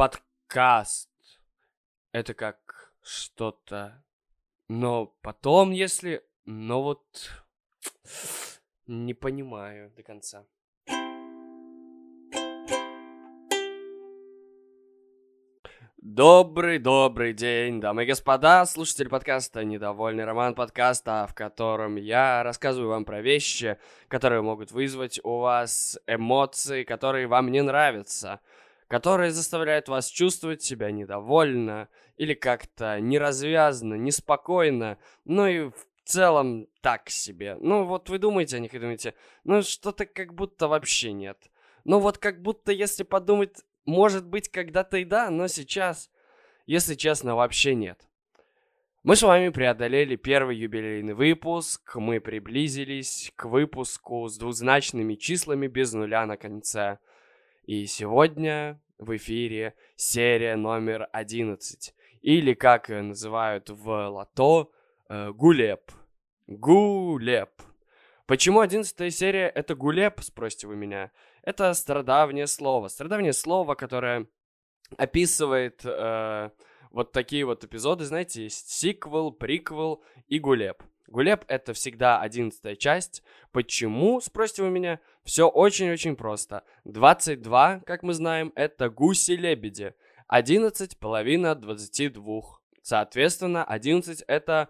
подкаст. Это как что-то. Но потом, если... Но вот... Не понимаю до конца. Добрый-добрый день, дамы и господа, слушатели подкаста «Недовольный роман» подкаста, в котором я рассказываю вам про вещи, которые могут вызвать у вас эмоции, которые вам не нравятся, которые заставляют вас чувствовать себя недовольно или как-то неразвязно, неспокойно, ну и в целом так себе. Ну вот вы думаете о них и думаете, ну что-то как будто вообще нет. Ну вот как будто если подумать может быть, когда-то и да, но сейчас, если честно, вообще нет. Мы с вами преодолели первый юбилейный выпуск, мы приблизились к выпуску с двузначными числами без нуля на конце. И сегодня в эфире серия номер 11, или как называют в лото, э, Гулеп. Гулеп. Почему одиннадцатая серия это Гулеп, спросите вы меня? Это стародавнее слово. Стародавнее слово, которое описывает э, вот такие вот эпизоды, знаете, есть сиквел, приквел и гулеп. Гулеп — это всегда одиннадцатая часть. Почему, спросите вы меня? Все очень-очень просто. 22, как мы знаем, это гуси-лебеди. 11 — половина 22. Соответственно, 11 — это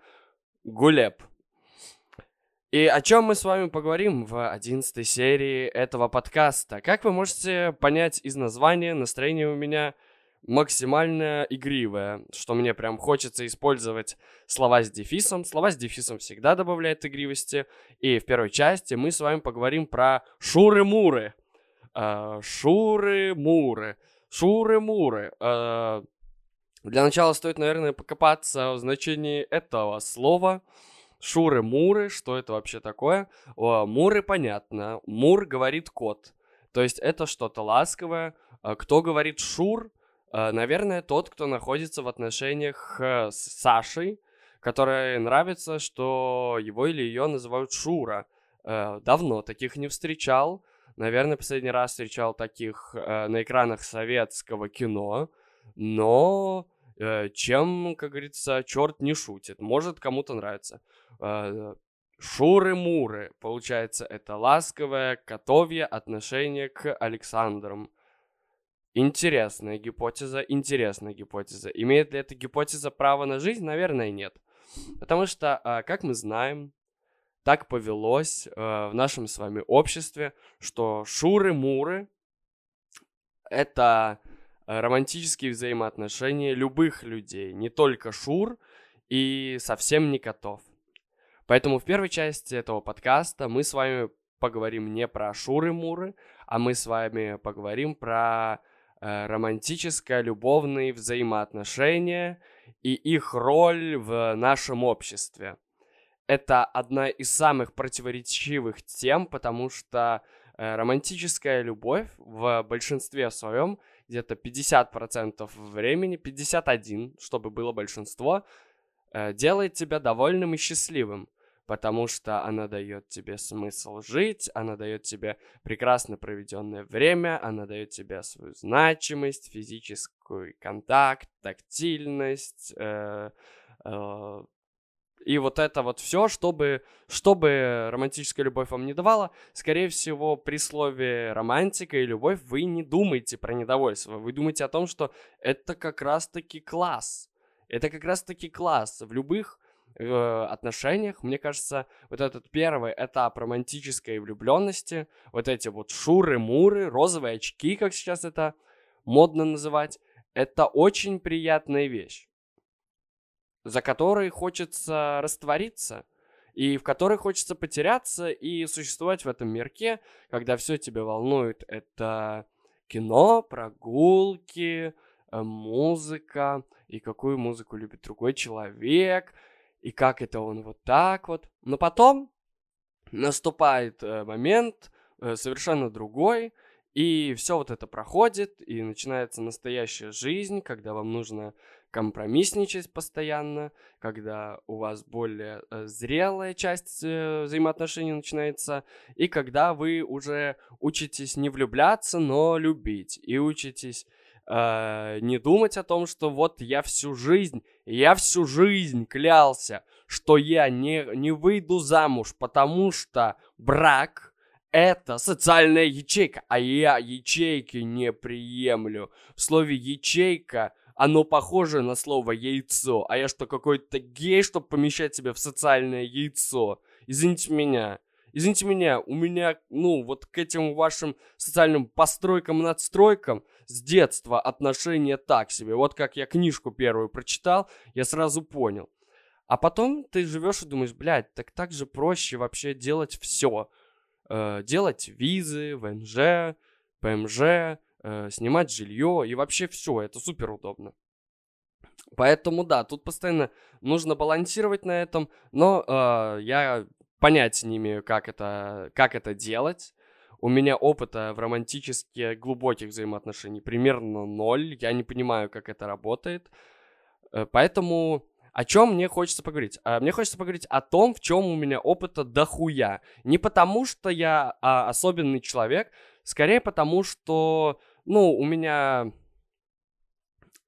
гулеп. И о чем мы с вами поговорим в одиннадцатой серии этого подкаста? Как вы можете понять из названия, настроение у меня максимально игривое, что мне прям хочется использовать слова с дефисом. Слова с дефисом всегда добавляют игривости. И в первой части мы с вами поговорим про шуры-муры. Uh, шуры-муры. Шуры-муры. Uh, для начала стоит, наверное, покопаться в значении этого слова. Шуры-муры, что это вообще такое? О, муры понятно. Мур говорит кот. То есть это что-то ласковое. А кто говорит шур? А, наверное, тот, кто находится в отношениях с Сашей, которой нравится, что его или ее называют Шура. А, давно таких не встречал. Наверное, последний раз встречал таких на экранах советского кино. Но Э, чем, как говорится, черт не шутит. Может кому-то нравится. Э, Шуры-муры, получается, это ласковое, котовье отношение к Александрам. Интересная гипотеза, интересная гипотеза. Имеет ли эта гипотеза право на жизнь? Наверное, нет. Потому что, э, как мы знаем, так повелось в нашем с вами обществе, что шуры-муры это Э, романтические взаимоотношения любых людей, не только Шур и совсем не котов. Поэтому в первой части этого подкаста мы с вами поговорим не про Шуры-Муры, а мы с вами поговорим про романтическое любовные взаимоотношения и их роль в нашем обществе. Это одна из самых противоречивых тем, потому что э, романтическая любовь в большинстве своем где-то 50% времени, 51, чтобы было большинство, э, делает тебя довольным и счастливым, потому что она дает тебе смысл жить, она дает тебе прекрасно проведенное время, она дает тебе свою значимость, физический контакт, тактильность, э, э, и вот это вот все, чтобы, чтобы романтическая любовь вам не давала, скорее всего, при слове романтика и любовь вы не думаете про недовольство. Вы думаете о том, что это как раз-таки класс. Это как раз-таки класс. В любых э, отношениях, мне кажется, вот этот первый этап романтической влюбленности, вот эти вот шуры-муры, розовые очки, как сейчас это модно называть, это очень приятная вещь за которой хочется раствориться, и в которой хочется потеряться и существовать в этом мирке, когда все тебя волнует. Это кино, прогулки, э, музыка, и какую музыку любит другой человек, и как это он вот так вот. Но потом наступает э, момент э, совершенно другой, и все вот это проходит, и начинается настоящая жизнь, когда вам нужно компромиссничать постоянно, когда у вас более э, зрелая часть взаимоотношений начинается, и когда вы уже учитесь не влюбляться, но любить, и учитесь э, не думать о том, что вот я всю жизнь, я всю жизнь клялся, что я не, не выйду замуж, потому что брак — это социальная ячейка, а я ячейки не приемлю. В слове «ячейка» оно похоже на слово яйцо. А я что, какой-то гей, чтобы помещать себя в социальное яйцо? Извините меня. Извините меня, у меня, ну, вот к этим вашим социальным постройкам надстройкам с детства отношение так себе. Вот как я книжку первую прочитал, я сразу понял. А потом ты живешь и думаешь, блядь, так так же проще вообще делать все. Э, делать визы, ВНЖ, ПМЖ, э, снимать жилье и вообще все. Это супер удобно. Поэтому да, тут постоянно нужно балансировать на этом, но э, я понятия не имею, как это, как это делать. У меня опыта в романтически глубоких взаимоотношениях примерно ноль. Я не понимаю, как это работает. Э, поэтому о чем мне хочется поговорить? А, мне хочется поговорить о том, в чем у меня опыта дохуя. Не потому, что я а, особенный человек, скорее потому, что, ну, у меня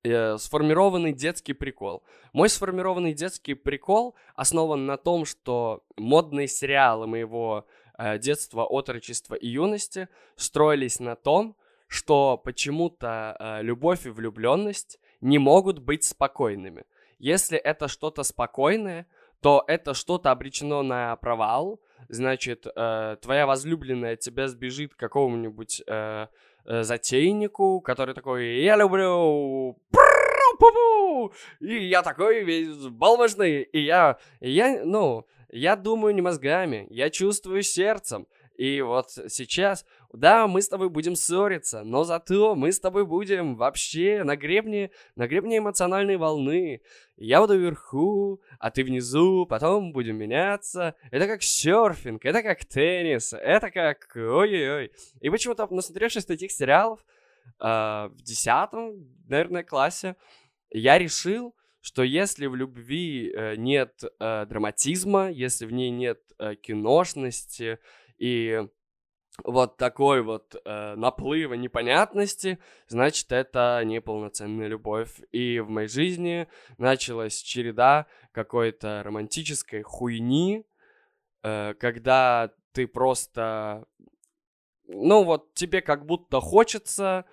э, сформированный детский прикол. Мой сформированный детский прикол основан на том, что модные сериалы моего э, детства, отрочества и юности строились на том, что почему-то э, любовь и влюбленность не могут быть спокойными. Если это что-то спокойное, то это что-то обречено на провал. Значит, э, твоя возлюбленная тебя сбежит к какому-нибудь э, затейнику, который такой «Я люблю и я такой весь балмошный, и я, я, ну, я думаю не мозгами, я чувствую сердцем. И вот сейчас, да, мы с тобой будем ссориться, но зато мы с тобой будем вообще на гребне, на гребне эмоциональной волны. Я буду вверху, а ты внизу, потом будем меняться. Это как серфинг, это как теннис, это как... Ой-ой-ой. И почему-то, насмотревшись этих сериалов, э, в десятом, наверное, классе, я решил, что если в любви э, нет э, драматизма, если в ней нет э, киношности и вот такой вот э, наплыва непонятности, значит, это неполноценная любовь. И в моей жизни началась череда какой-то романтической хуйни, э, когда ты просто, ну вот тебе как будто хочется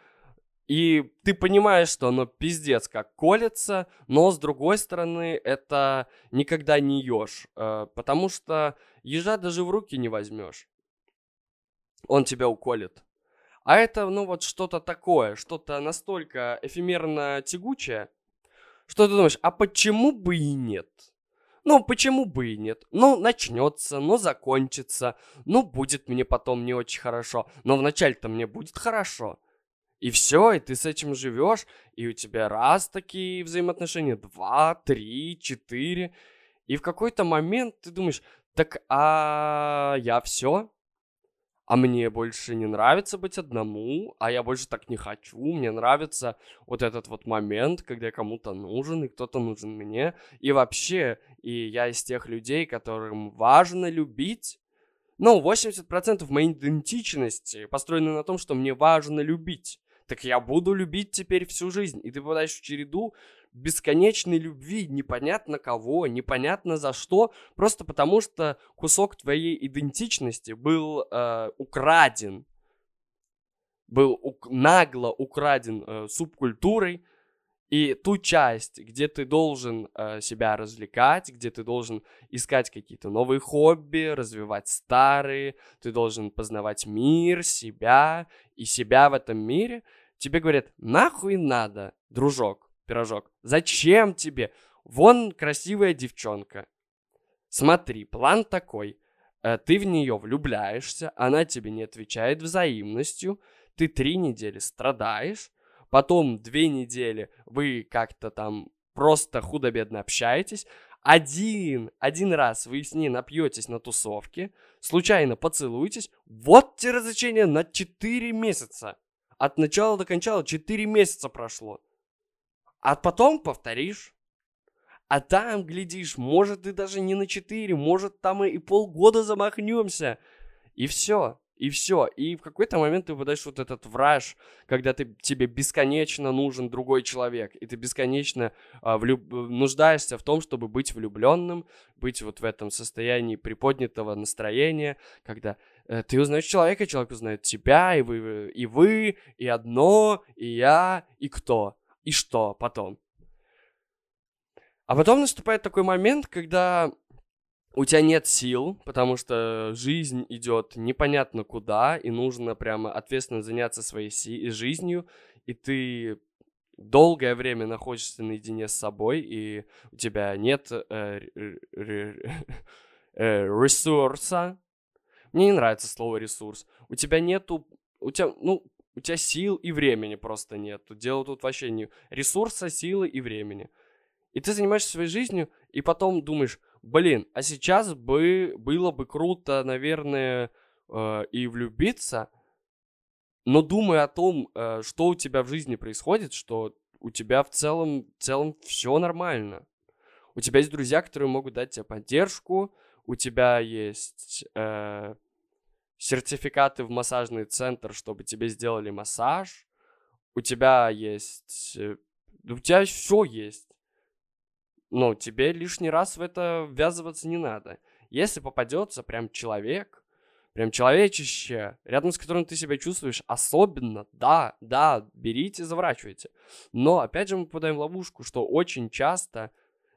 и ты понимаешь, что оно пиздец как колется, но с другой стороны, это никогда не ешь, э, потому что ежа даже в руки не возьмешь. Он тебя уколет. А это, ну вот что-то такое, что-то настолько эфемерно тягучее, что ты думаешь, а почему бы и нет? Ну, почему бы и нет? Ну, начнется, ну, закончится, ну, будет мне потом не очень хорошо, но вначале-то мне будет хорошо. И все, и ты с этим живешь, и у тебя раз такие взаимоотношения, два, три, четыре. И в какой-то момент ты думаешь, так а я все, а мне больше не нравится быть одному, а я больше так не хочу, мне нравится вот этот вот момент, когда я кому-то нужен, и кто-то нужен мне, и вообще, и я из тех людей, которым важно любить, ну, 80% моей идентичности построены на том, что мне важно любить так я буду любить теперь всю жизнь. И ты попадаешь в череду бесконечной любви, непонятно кого, непонятно за что, просто потому что кусок твоей идентичности был э, украден, был ук- нагло украден э, субкультурой, и ту часть, где ты должен э, себя развлекать, где ты должен искать какие-то новые хобби, развивать старые, ты должен познавать мир, себя и себя в этом мире, тебе говорят, нахуй надо, дружок, пирожок, зачем тебе? Вон красивая девчонка. Смотри, план такой. Э, ты в нее влюбляешься, она тебе не отвечает взаимностью, ты три недели страдаешь, потом две недели вы как-то там просто худо-бедно общаетесь, один, один раз вы с ней напьетесь на тусовке, случайно поцелуетесь, вот тебе развлечение на 4 месяца. От начала до конца 4 месяца прошло. А потом повторишь. А там, глядишь, может и даже не на 4, может там и полгода замахнемся. И все. И все. И в какой-то момент ты выдаешь вот этот враж, когда ты, тебе бесконечно нужен другой человек, и ты бесконечно а, влюб... нуждаешься в том, чтобы быть влюбленным, быть вот в этом состоянии приподнятого настроения, когда ты узнаешь человека, человек узнает тебя, и вы, и вы, и одно, и я, и кто, и что потом. А потом наступает такой момент, когда у тебя нет сил, потому что жизнь идет непонятно куда, и нужно прямо ответственно заняться своей си- жизнью, и ты долгое время находишься наедине с собой, и у тебя нет э, э, ресурса. Мне не нравится слово ресурс. У тебя нету, у тебя, ну, у тебя сил и времени просто нет. Дело тут вообще не ресурса, силы и времени. И ты занимаешься своей жизнью, и потом думаешь, блин, а сейчас бы было бы круто, наверное, э, и влюбиться, но думая о том, э, что у тебя в жизни происходит, что у тебя в целом, в целом все нормально. У тебя есть друзья, которые могут дать тебе поддержку, у тебя есть э, сертификаты в массажный центр, чтобы тебе сделали массаж, у тебя есть... Э, у тебя все есть ну, тебе лишний раз в это ввязываться не надо. Если попадется прям человек, прям человечище, рядом с которым ты себя чувствуешь особенно, да, да, берите, заворачивайте. Но, опять же, мы попадаем в ловушку, что очень часто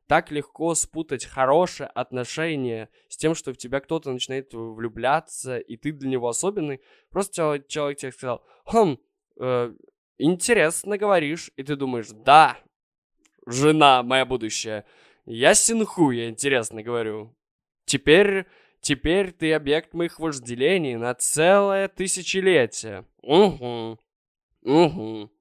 так легко спутать хорошее отношение с тем, что в тебя кто-то начинает влюбляться, и ты для него особенный. Просто человек, человек тебе сказал, хм, э, интересно говоришь, и ты думаешь, да, жена моя будущая. Я Синху, я интересно говорю. Теперь, теперь ты объект моих вожделений на целое тысячелетие. Угу, угу.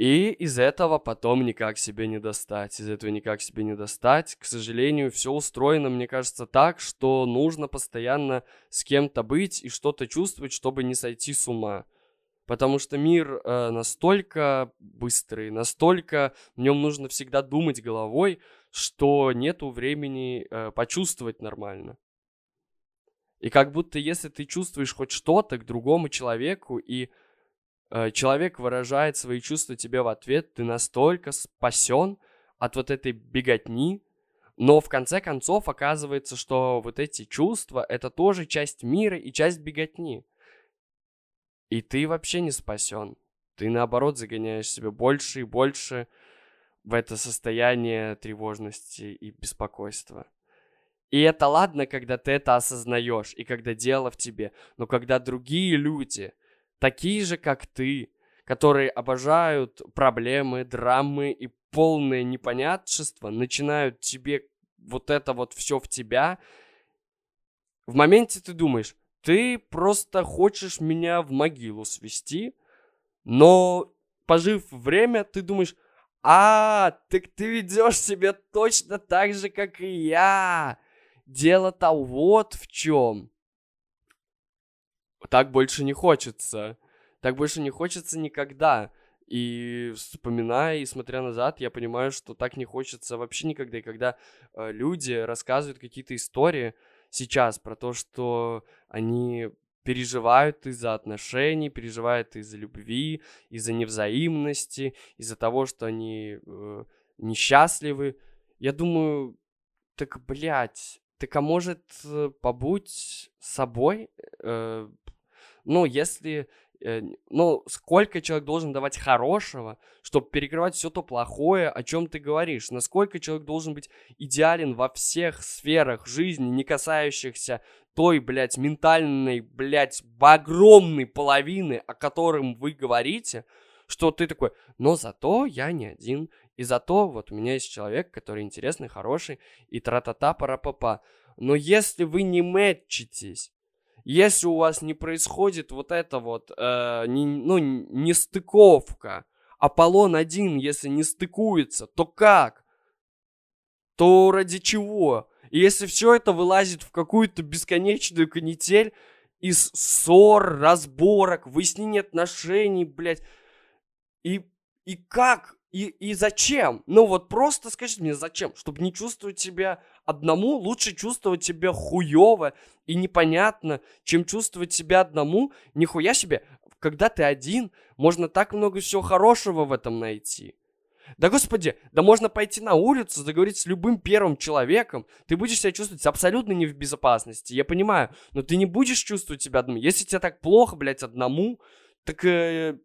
И из этого потом никак себе не достать. Из этого никак себе не достать. К сожалению, все устроено, мне кажется, так, что нужно постоянно с кем-то быть и что-то чувствовать, чтобы не сойти с ума потому что мир э, настолько быстрый, настолько в нем нужно всегда думать головой, что нету времени э, почувствовать нормально. И как будто если ты чувствуешь хоть что-то к другому человеку, и человек выражает свои чувства тебе в ответ, ты настолько спасен от вот этой беготни, но в конце концов оказывается, что вот эти чувства это тоже часть мира и часть беготни. И ты вообще не спасен. Ты наоборот загоняешь себя больше и больше в это состояние тревожности и беспокойства. И это ладно, когда ты это осознаешь, и когда дело в тебе. Но когда другие люди, такие же, как ты, которые обожают проблемы, драмы и полное непонятшество, начинают тебе вот это вот все в тебя, в моменте ты думаешь, ты просто хочешь меня в могилу свести, но, пожив время, ты думаешь, а, так ты ведешь себя точно так же, как и я. Дело-то вот в чем. Так больше не хочется. Так больше не хочется никогда. И вспоминая и смотря назад, я понимаю, что так не хочется вообще никогда. И когда э, люди рассказывают какие-то истории, сейчас, про то, что они переживают из-за отношений, переживают из-за любви, из-за невзаимности, из-за того, что они э, несчастливы. Я думаю, так, блядь, так а может э, побудь собой? Э, ну, если Э, ну, сколько человек должен давать хорошего, чтобы перекрывать все то плохое, о чем ты говоришь? Насколько человек должен быть идеален во всех сферах жизни, не касающихся той, блядь, ментальной, блядь, огромной половины, о котором вы говорите, что ты такой, но зато я не один, и зато вот у меня есть человек, который интересный, хороший, и тра-та-та, пара-па-па. Но если вы не мэтчитесь, если у вас не происходит вот это вот, э, не, ну, не стыковка, Аполлон один, если не стыкуется, то как? То ради чего? И если все это вылазит в какую-то бесконечную канитель из ссор, разборок, выяснения отношений, блядь, и, и как И, и зачем? Ну вот просто скажите мне, зачем? Чтобы не чувствовать себя одному, лучше чувствовать себя хуево и непонятно, чем чувствовать себя одному. Нихуя себе, когда ты один, можно так много всего хорошего в этом найти. Да господи, да можно пойти на улицу, заговорить с любым первым человеком, ты будешь себя чувствовать абсолютно не в безопасности, я понимаю, но ты не будешь чувствовать себя одному. Если тебе так плохо, блядь, одному, так, э,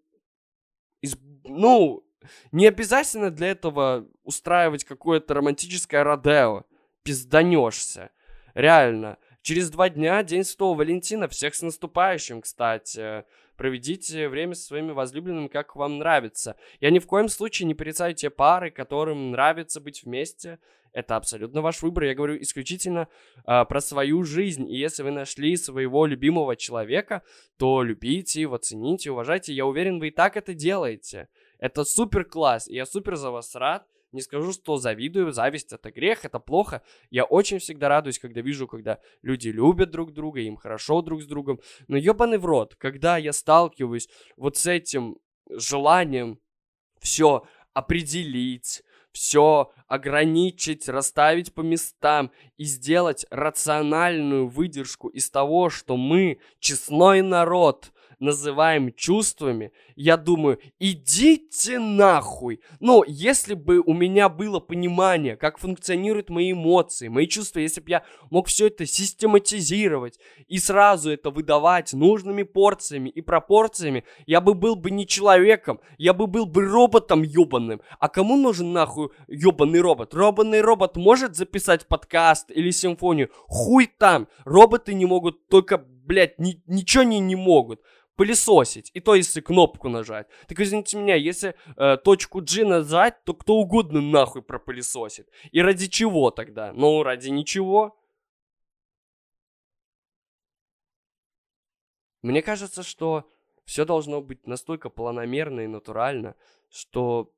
из, ну, не обязательно для этого устраивать какое-то романтическое родео. Пизданешься. Реально. Через два дня День Святого Валентина. Всех с наступающим, кстати. Проведите время со своими возлюбленными, как вам нравится. Я ни в коем случае не порицаю те пары, которым нравится быть вместе. Это абсолютно ваш выбор. Я говорю исключительно э, про свою жизнь. И если вы нашли своего любимого человека, то любите его, цените, уважайте. Я уверен, вы и так это делаете. Это супер класс. И я супер за вас рад. Не скажу, что завидую, зависть это грех, это плохо. Я очень всегда радуюсь, когда вижу, когда люди любят друг друга, им хорошо друг с другом. Но ебаный в рот, когда я сталкиваюсь вот с этим желанием все определить, все ограничить, расставить по местам и сделать рациональную выдержку из того, что мы, честной народ, называем чувствами, я думаю, идите нахуй. Но если бы у меня было понимание, как функционируют мои эмоции, мои чувства, если бы я мог все это систематизировать и сразу это выдавать нужными порциями и пропорциями, я бы был бы не человеком, я бы был бы роботом ебаным. А кому нужен нахуй ебаный робот? Робанный робот может записать подкаст или симфонию? Хуй там. Роботы не могут только, блядь, ни, ничего не, не могут пылесосить. И то, если кнопку нажать. Так извините меня, если э, точку G нажать, то кто угодно нахуй пропылесосит. И ради чего тогда? Ну, ради ничего. Мне кажется, что все должно быть настолько планомерно и натурально, что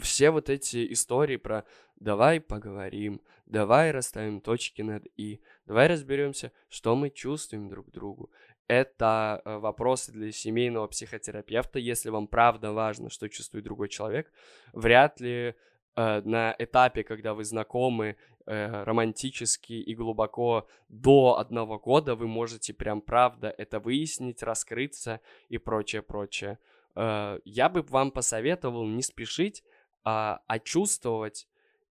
все вот эти истории про давай поговорим, давай расставим точки над «и», давай разберемся, что мы чувствуем друг другу это э, вопросы для семейного психотерапевта. Если вам правда важно, что чувствует другой человек, вряд ли э, на этапе, когда вы знакомы э, романтически и глубоко до одного года, вы можете прям правда это выяснить, раскрыться и прочее, прочее. Э, я бы вам посоветовал не спешить, а, а чувствовать.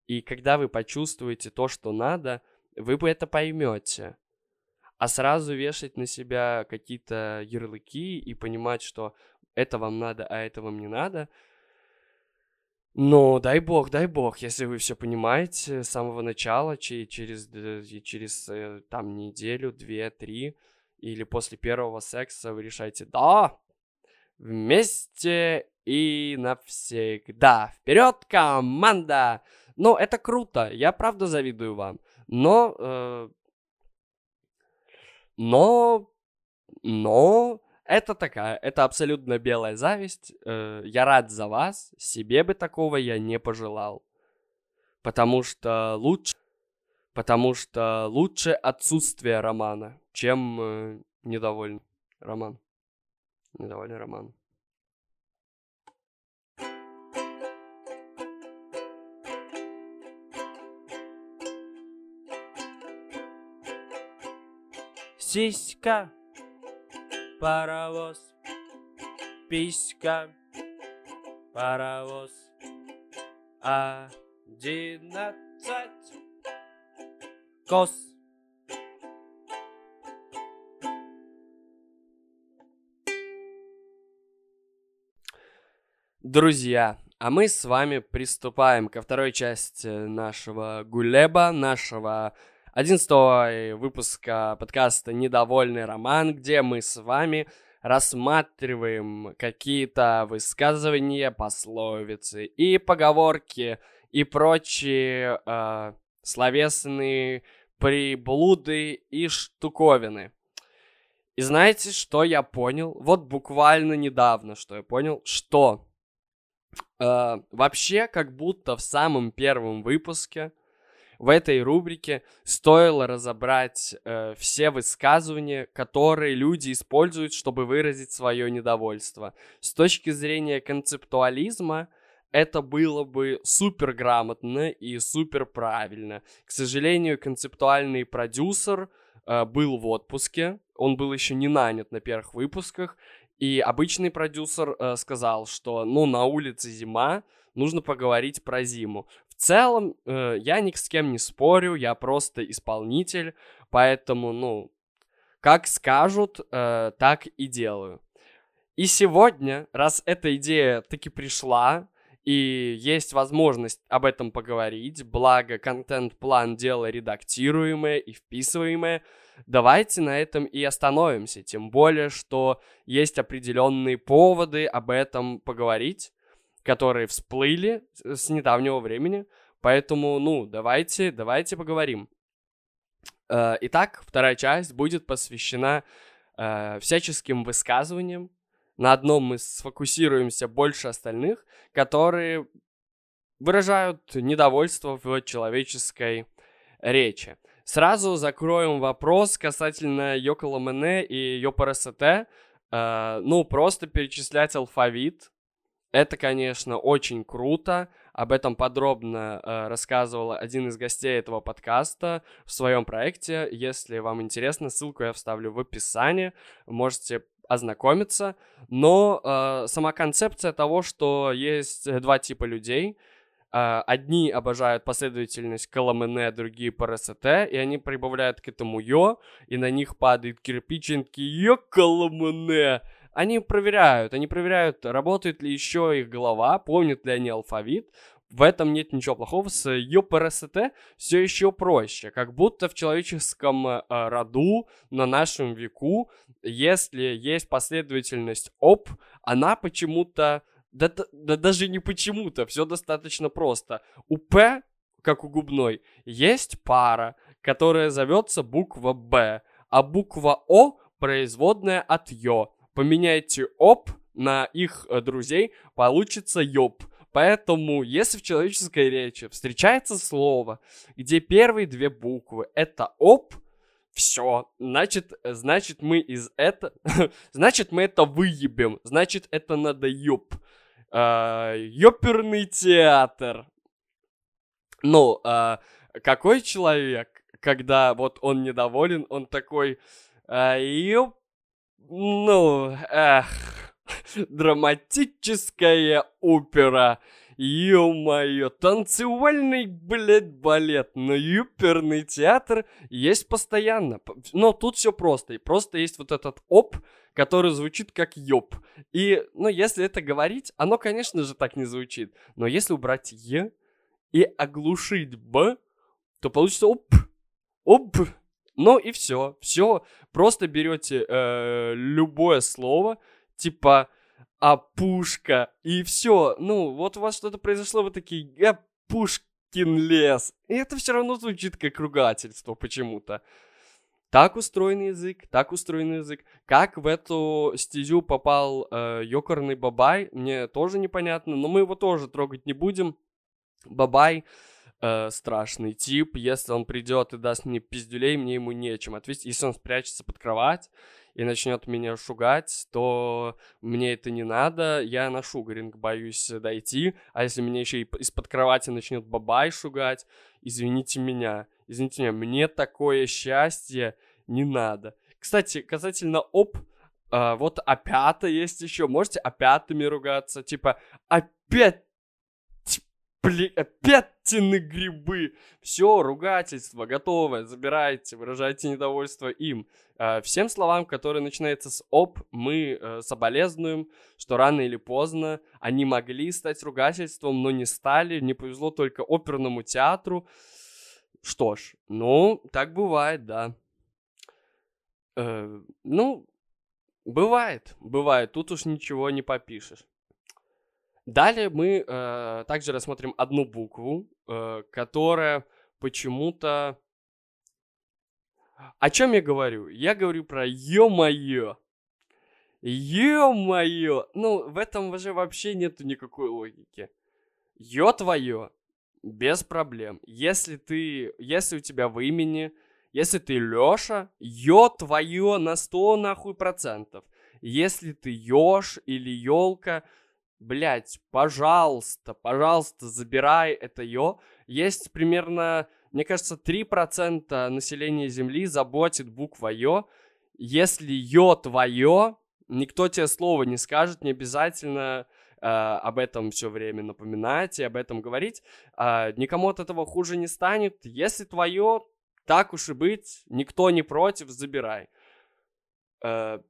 И когда вы почувствуете то, что надо, вы бы это поймете а сразу вешать на себя какие-то ярлыки и понимать, что это вам надо, а это вам не надо. Но дай бог, дай бог, если вы все понимаете с самого начала, через, через э, там неделю, две, три, или после первого секса вы решаете, да, вместе и навсегда. Вперед, команда! Ну, это круто, я правда завидую вам. Но э, но, но это такая, это абсолютно белая зависть. Э, я рад за вас, себе бы такого я не пожелал. Потому что лучше, потому что лучше отсутствие романа, чем э, недовольный роман. Недовольный роман. Сиська, паровоз, писька, паровоз, одиннадцать кос. Друзья, а мы с вами приступаем ко второй части нашего гулеба, нашего 11 выпуска подкаста «Недовольный роман», где мы с вами рассматриваем какие-то высказывания, пословицы и поговорки и прочие э, словесные приблуды и штуковины. И знаете, что я понял? Вот буквально недавно, что я понял, что э, вообще как будто в самом первом выпуске в этой рубрике стоило разобрать э, все высказывания, которые люди используют, чтобы выразить свое недовольство. С точки зрения концептуализма, это было бы супер грамотно и супер правильно. К сожалению, концептуальный продюсер э, был в отпуске, он был еще не нанят на первых выпусках, и обычный продюсер э, сказал, что, ну, на улице зима, нужно поговорить про зиму. Целом, э, я ни с кем не спорю, я просто исполнитель, поэтому, ну, как скажут, э, так и делаю. И сегодня, раз эта идея таки пришла, и есть возможность об этом поговорить, благо контент-план дело редактируемое и вписываемое, давайте на этом и остановимся, тем более, что есть определенные поводы об этом поговорить, которые всплыли с недавнего времени, поэтому, ну, давайте, давайте поговорим. Э, итак, вторая часть будет посвящена э, всяческим высказываниям, на одном мы сфокусируемся больше остальных, которые выражают недовольство в человеческой речи. Сразу закроем вопрос касательно Йокола и Йопарасете. Э, ну, просто перечислять алфавит. Это, конечно, очень круто. Об этом подробно э, рассказывал один из гостей этого подкаста в своем проекте. Если вам интересно, ссылку я вставлю в описании. Можете ознакомиться. Но э, сама концепция того, что есть два типа людей. Э, одни обожают последовательность Каламене, другие ПРСТ, и они прибавляют к этому Йо, и на них падают кирпичинки Йо Каламене. Они проверяют, они проверяют, работает ли еще их голова, помнят ли они алфавит, в этом нет ничего плохого. С ЮПРСТ все еще проще. Как будто в человеческом э, роду на нашем веку, если есть последовательность ОП, она почему-то... Да, да, да даже не почему-то, все достаточно просто. У П, как у губной, есть пара, которая зовется буква Б, а буква О производная от Ё. Поменяйте ОП на их э, друзей, получится ЙОП. Поэтому, если в человеческой речи встречается слово, где первые две буквы это оп, все, значит, значит мы из это, значит мы это выебем, значит это надо ёп. А, ёперный театр. Ну, какой человек, когда вот он недоволен, он такой, а, ёп, ну, эх, Драматическая опера. Ё-моё, танцевальный, блядь, балет, но юперный театр есть постоянно. Но тут все просто. И просто есть вот этот оп, который звучит как ёб. И, ну, если это говорить, оно, конечно же, так не звучит. Но если убрать е и оглушить б, то получится оп, оп. Ну и все, все. Просто берете э, любое слово, типа а пушка, и все. Ну, вот у вас что-то произошло, вы такие, я Пушкин лес. И это все равно звучит как ругательство почему-то. Так устроен язык, так устроен язык. Как в эту стезю попал э, ёкарный бабай, мне тоже непонятно, но мы его тоже трогать не будем. Бабай э, страшный тип, если он придет и даст мне пиздюлей, мне ему нечем. Ответить. Если он спрячется под кровать, и начнет меня шугать, то мне это не надо, я на шугаринг боюсь дойти, а если меня еще и из-под кровати начнет бабай шугать, извините меня, извините меня, мне такое счастье не надо. Кстати, касательно оп, а, вот опята есть еще, можете опятами ругаться, типа опять Пли... Пятины грибы. Все, ругательство готово. Забирайте, выражайте недовольство им. Э, всем словам, которые начинаются с «оп», мы э, соболезнуем, что рано или поздно они могли стать ругательством, но не стали. Не повезло только оперному театру. Что ж, ну, так бывает, да. Э, ну, бывает, бывает. Тут уж ничего не попишешь. Далее мы э, также рассмотрим одну букву, э, которая почему-то... О чем я говорю? Я говорю про ё-моё. Ё-моё! Ну, в этом уже вообще нету никакой логики. Ё твое, без проблем. Если ты, если у тебя в имени, если ты Лёша, ё твое на 100 нахуй процентов. Если ты Ёж или Ёлка, блядь, пожалуйста, пожалуйста, забирай это ё. Есть примерно, мне кажется, 3% населения Земли заботит буква ё. Если ё твое, никто тебе слова не скажет, не обязательно э, об этом все время напоминать и об этом говорить. Э, никому от этого хуже не станет. Если твое, так уж и быть, никто не против, забирай. Э,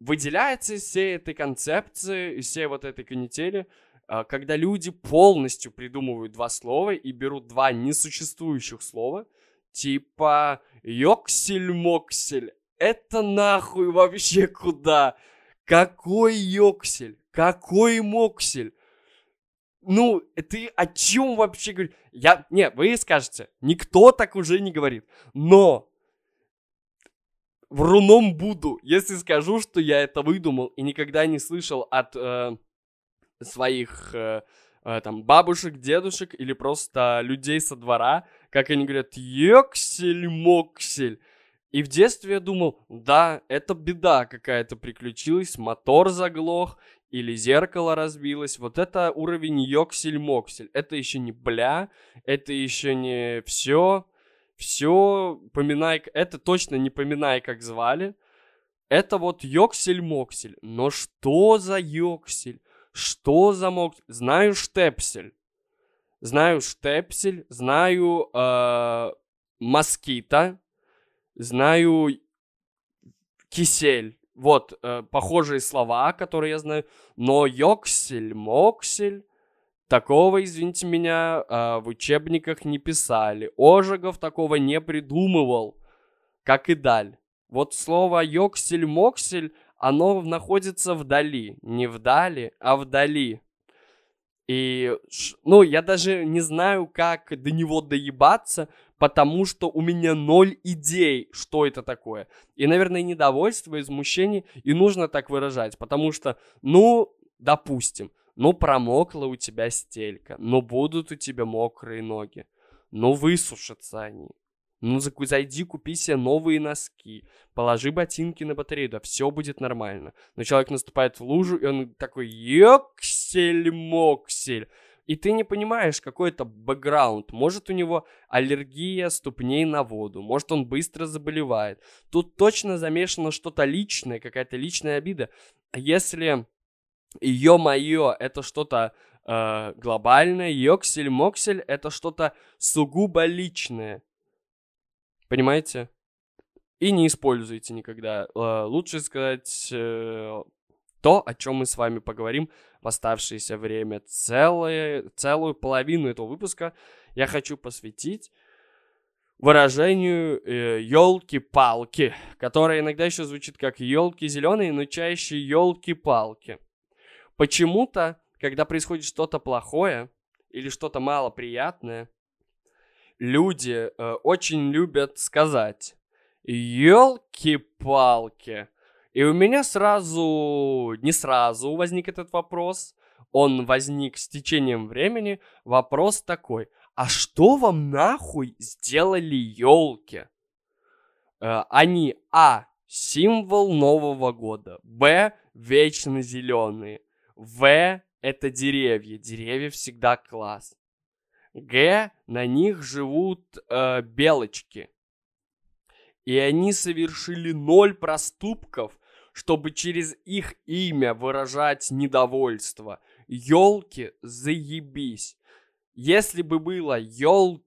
выделяется из всей этой концепции, из всей вот этой канители, э, когда люди полностью придумывают два слова и берут два несуществующих слова, типа «йоксель-моксель». Это нахуй вообще куда? Какой йоксель? Какой моксель? Ну, ты о чем вообще говоришь? Я, не, вы скажете, никто так уже не говорит. Но вруном буду, если скажу, что я это выдумал и никогда не слышал от э, своих э, э, там бабушек, дедушек или просто людей со двора, как они говорят, ёксель-моксель. И в детстве я думал, да, это беда какая-то приключилась, мотор заглох, или зеркало разбилось. Вот это уровень ёксель-моксель. Это еще не бля, это еще не все. Все, поминай, это точно не поминай, как звали. Это вот ёксель-моксель. Но что за ёксель? Что за моксель? Знаю штепсель. Знаю штепсель, знаю э, москита, знаю кисель. Вот, э, похожие слова, которые я знаю. Но йоксель, моксель, такого, извините меня, э, в учебниках не писали. Ожегов такого не придумывал, как и даль. Вот слово йоксель-моксель, оно находится вдали. Не вдали, а вдали. И, ну, я даже не знаю, как до него доебаться, потому что у меня ноль идей, что это такое. И, наверное, недовольство, измущение и нужно так выражать, потому что, ну, допустим, ну, промокла у тебя стелька, ну, будут у тебя мокрые ноги, ну, высушатся они. Ну, зайди, купи себе новые носки, положи ботинки на батарею, да все будет нормально. Но человек наступает в лужу, и он такой, ёксель-моксель. И ты не понимаешь, какой это бэкграунд. Может, у него аллергия ступней на воду, может, он быстро заболевает. Тут точно замешано что-то личное, какая-то личная обида. Если ё-моё, это что-то э, глобальное, ёксель-моксель, это что-то сугубо личное Понимаете? И не используйте никогда. Э, лучше сказать э, то, о чем мы с вами поговорим в оставшееся время. Целое, целую половину этого выпуска я хочу посвятить выражению э, елки-палки, которое иногда еще звучит как елки зеленые, но чаще елки-палки. Почему-то, когда происходит что-то плохое или что-то малоприятное, люди э, очень любят сказать «Елки-палки». И у меня сразу, не сразу возник этот вопрос, он возник с течением времени. Вопрос такой, а что вам нахуй сделали елки? Э, они, а, символ Нового года, б, вечно зеленые, в, это деревья, деревья всегда класс. Г, на них живут э, белочки. И они совершили ноль проступков, чтобы через их имя выражать недовольство. Елки, заебись. Если бы было елки...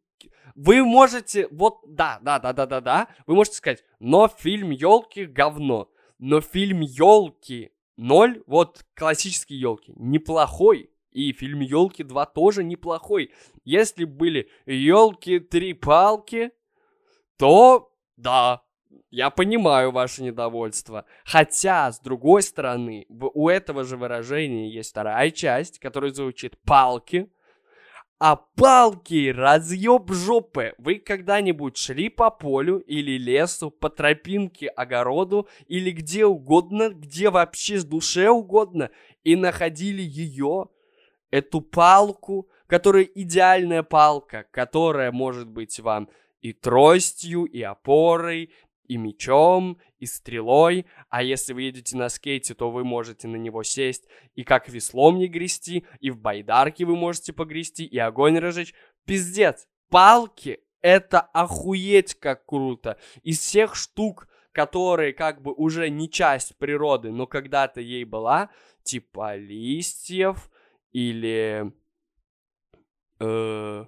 Вы можете, вот, да, да, да, да, да, да, вы можете сказать, но фильм елки говно, но фильм елки ноль, вот классические елки, неплохой. И фильм «Елки 2» тоже неплохой. Если были «Елки три палки», то да, я понимаю ваше недовольство. Хотя, с другой стороны, у этого же выражения есть вторая часть, которая звучит «палки». А палки, разъеб жопы. Вы когда-нибудь шли по полю или лесу, по тропинке, огороду или где угодно, где вообще с душе угодно, и находили ее эту палку, которая идеальная палка, которая может быть вам и тростью, и опорой, и мечом, и стрелой, а если вы едете на скейте, то вы можете на него сесть и как веслом не грести, и в байдарке вы можете погрести, и огонь разжечь. Пиздец, палки — это охуеть как круто. Из всех штук, которые как бы уже не часть природы, но когда-то ей была, типа листьев или... Э,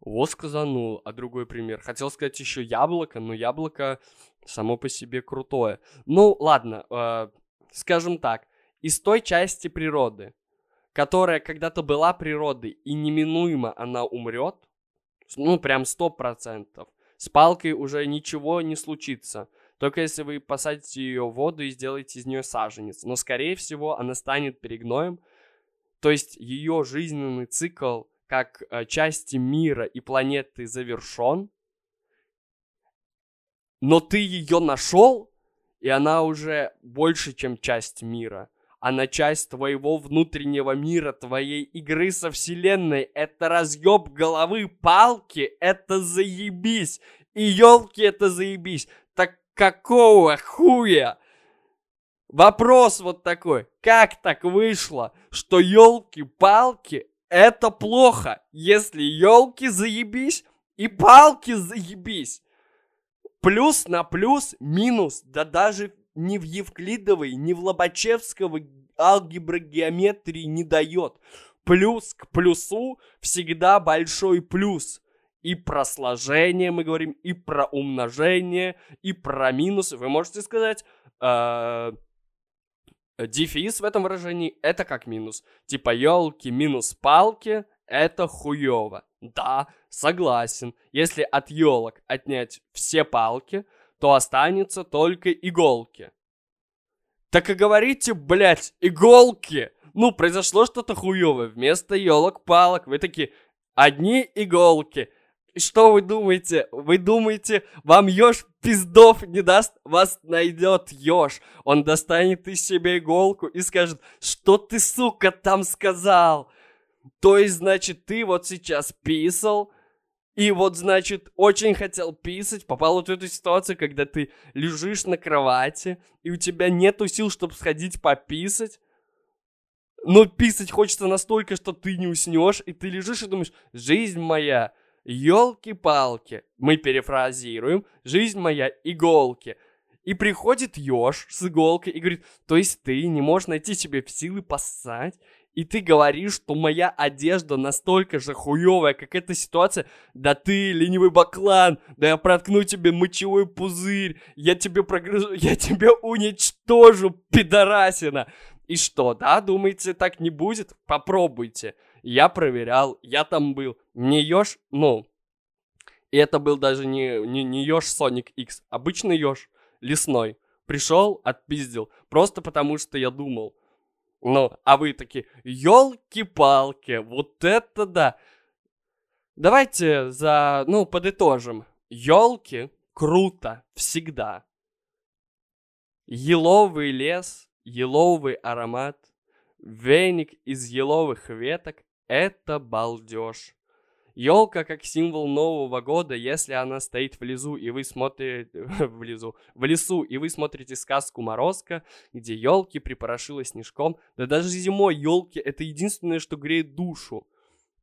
вот сказанул, а другой пример. Хотел сказать еще яблоко, но яблоко само по себе крутое. Ну, ладно, э, скажем так, из той части природы, которая когда-то была природой, и неминуемо она умрет, ну, прям сто процентов, с палкой уже ничего не случится. Только если вы посадите ее в воду и сделаете из нее саженец. Но, скорее всего, она станет перегноем. То есть ее жизненный цикл как э, части мира и планеты завершен, но ты ее нашел, и она уже больше, чем часть мира. Она часть твоего внутреннего мира, твоей игры со вселенной. Это разъеб головы, палки, это заебись. И елки это заебись. Так какого хуя? Вопрос вот такой. Как так вышло, что елки-палки это плохо, если елки заебись и палки заебись. Плюс на плюс, минус, да даже ни в Евклидовой, ни в Лобачевского алгебра геометрии не дает. Плюс к плюсу всегда большой плюс. И про сложение мы говорим, и про умножение, и про минусы. Вы можете сказать, э, дефис в этом выражении это как минус. Типа елки минус палки это хуево. Да, согласен. Если от елок отнять все палки, то останется только иголки. Так и говорите, блять, иголки! Ну, произошло что-то хуевое. Вместо елок палок вы такие, одни иголки. Что вы думаете? Вы думаете, вам еж пиздов не даст? Вас найдет еж. Он достанет из себя иголку и скажет, что ты, сука, там сказал? То есть, значит, ты вот сейчас писал, и вот, значит, очень хотел писать, попал вот в эту ситуацию, когда ты лежишь на кровати, и у тебя нету сил, чтобы сходить пописать, но писать хочется настолько, что ты не уснешь, и ты лежишь и думаешь, жизнь моя, елки-палки, мы перефразируем, жизнь моя, иголки. И приходит еж с иголкой и говорит, то есть ты не можешь найти себе силы поссать, и ты говоришь, что моя одежда настолько же хуевая, как эта ситуация, да ты, ленивый баклан, да я проткну тебе мочевой пузырь, я тебе прогрызу, я тебе уничтожу, пидорасина. И что, да, думаете, так не будет? Попробуйте. Я проверял, я там был. Не еж, ну, и это был даже не, не, не еж Sonic X, обычный еж, лесной. Пришел, отпиздил, просто потому что я думал. Ну, а вы такие, елки-палки, вот это да. Давайте за, ну, подытожим. Елки круто, всегда. Еловый лес, еловый аромат, веник из еловых веток — это балдеж. Елка как символ Нового года, если она стоит в лесу, и вы смотрите в лесу, в лесу, и вы смотрите сказку Морозко, где елки припорошило снежком. Да даже зимой елки это единственное, что греет душу.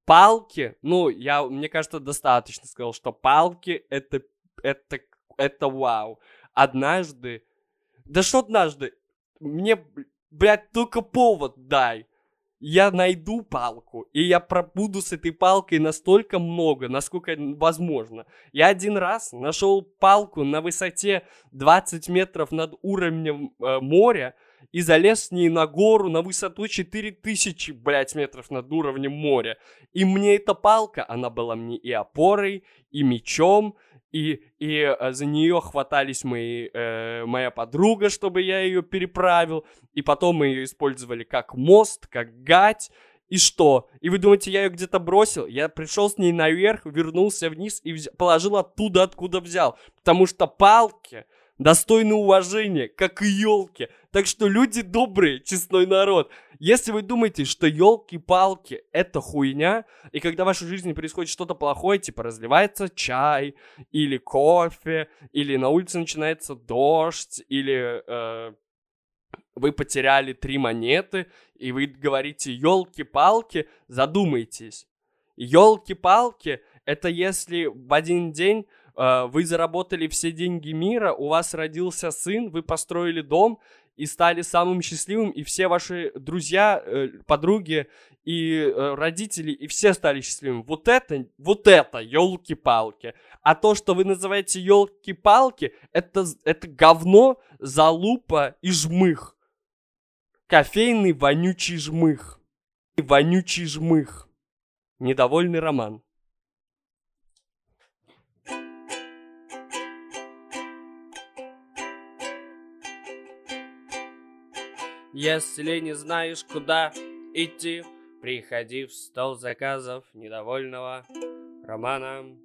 Палки, ну, я, мне кажется, достаточно сказал, что палки это, это, это вау. Однажды, да что однажды, мне, блядь, только повод дай я найду палку, и я пробуду с этой палкой настолько много, насколько возможно. Я один раз нашел палку на высоте 20 метров над уровнем э, моря и залез с ней на гору на высоту 4000, блядь, метров над уровнем моря. И мне эта палка, она была мне и опорой, и мечом, и, и э, за нее хватались мои, э, моя подруга, чтобы я ее переправил, и потом мы ее использовали как мост, как гать, и что? И вы думаете, я ее где-то бросил? Я пришел с ней наверх, вернулся вниз и вз... положил оттуда, откуда взял. Потому что палки достойны уважения, как и елки. Так что люди добрые, честной народ. Если вы думаете, что елки-палки это хуйня, и когда в вашей жизни происходит что-то плохое, типа разливается чай, или кофе, или на улице начинается дождь, или э, вы потеряли три монеты, и вы говорите елки-палки, задумайтесь. Елки-палки это если в один день вы заработали все деньги мира, у вас родился сын, вы построили дом, и стали самым счастливым, и все ваши друзья, э, подруги и э, родители, и все стали счастливыми. Вот это, вот это, елки-палки. А то, что вы называете елки-палки, это, это говно, залупа и жмых. Кофейный вонючий жмых. Вонючий жмых. Недовольный роман. Если не знаешь, куда идти, приходи в стол заказов недовольного романа.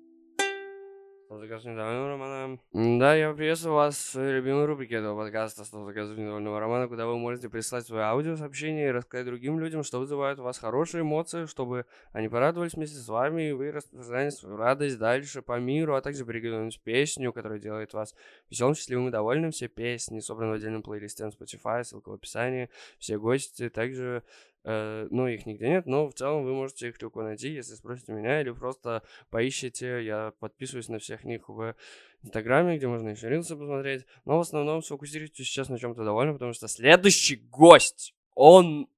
Стол заказов недовольного романа. Да, я приветствую вас в любимой рубрике этого подкаста «Стол заказов недовольного романа», куда вы можете прислать свои аудиосообщения и рассказать другим людям, что вызывает у вас хорошие эмоции, чтобы они порадовались вместе с вами, и вы распространяли свою радость дальше по миру, а также приготовить песню, которая делает вас веселым, счастливым и довольным. Все песни собраны в отдельном плейлисте на Spotify, ссылка в описании. Все гости также ну, их нигде нет, но в целом вы можете их легко найти, если спросите меня, или просто поищите. Я подписываюсь на всех них в Инстаграме, где можно еще рилсы посмотреть. Но в основном сфокусируйтесь сейчас на чем-то довольно, потому что следующий гость, он...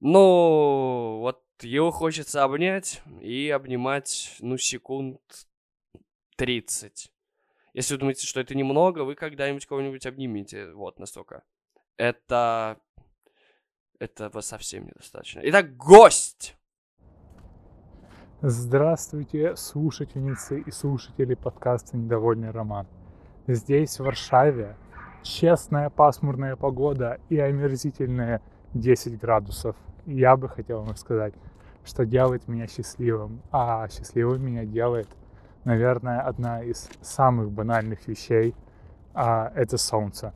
Ну, вот его хочется обнять и обнимать, ну, секунд 30. Если вы думаете, что это немного, вы когда-нибудь кого-нибудь обнимите. Вот настолько. Это этого совсем недостаточно. Итак, гость! Здравствуйте, слушательницы и слушатели подкаста «Недовольный роман». Здесь, в Варшаве, честная пасмурная погода и омерзительные 10 градусов. Я бы хотел вам сказать, что делает меня счастливым. А счастливым меня делает, наверное, одна из самых банальных вещей, а это солнце.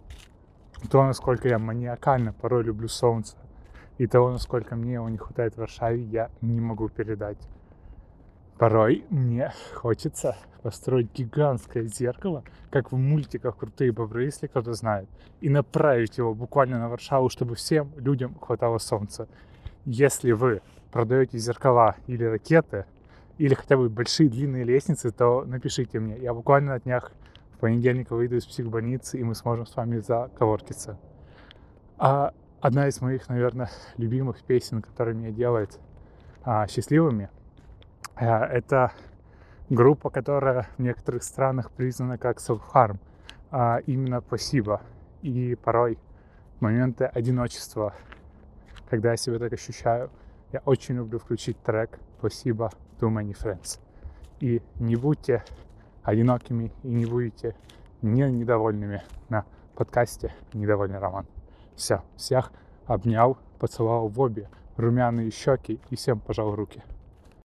То, насколько я маниакально порой люблю солнце, и того, насколько мне его не хватает в Варшаве, я не могу передать. Порой мне хочется построить гигантское зеркало, как в мультиках «Крутые бобры», если кто-то знает, и направить его буквально на Варшаву, чтобы всем людям хватало солнца. Если вы продаете зеркала или ракеты, или хотя бы большие длинные лестницы, то напишите мне. Я буквально на днях в понедельник выйду из психбольницы, и мы сможем с вами заковоркиться. А одна из моих, наверное, любимых песен, которая меня делает а, счастливыми. А, это группа, которая в некоторых странах признана как self-harm, а, именно спасибо. И порой моменты одиночества, когда я себя так ощущаю, я очень люблю включить трек «Спасибо to many friends». И не будьте одинокими и не будете не недовольными на подкасте «Недовольный роман». Все, всех обнял, поцеловал в обе румяные щеки и всем пожал руки.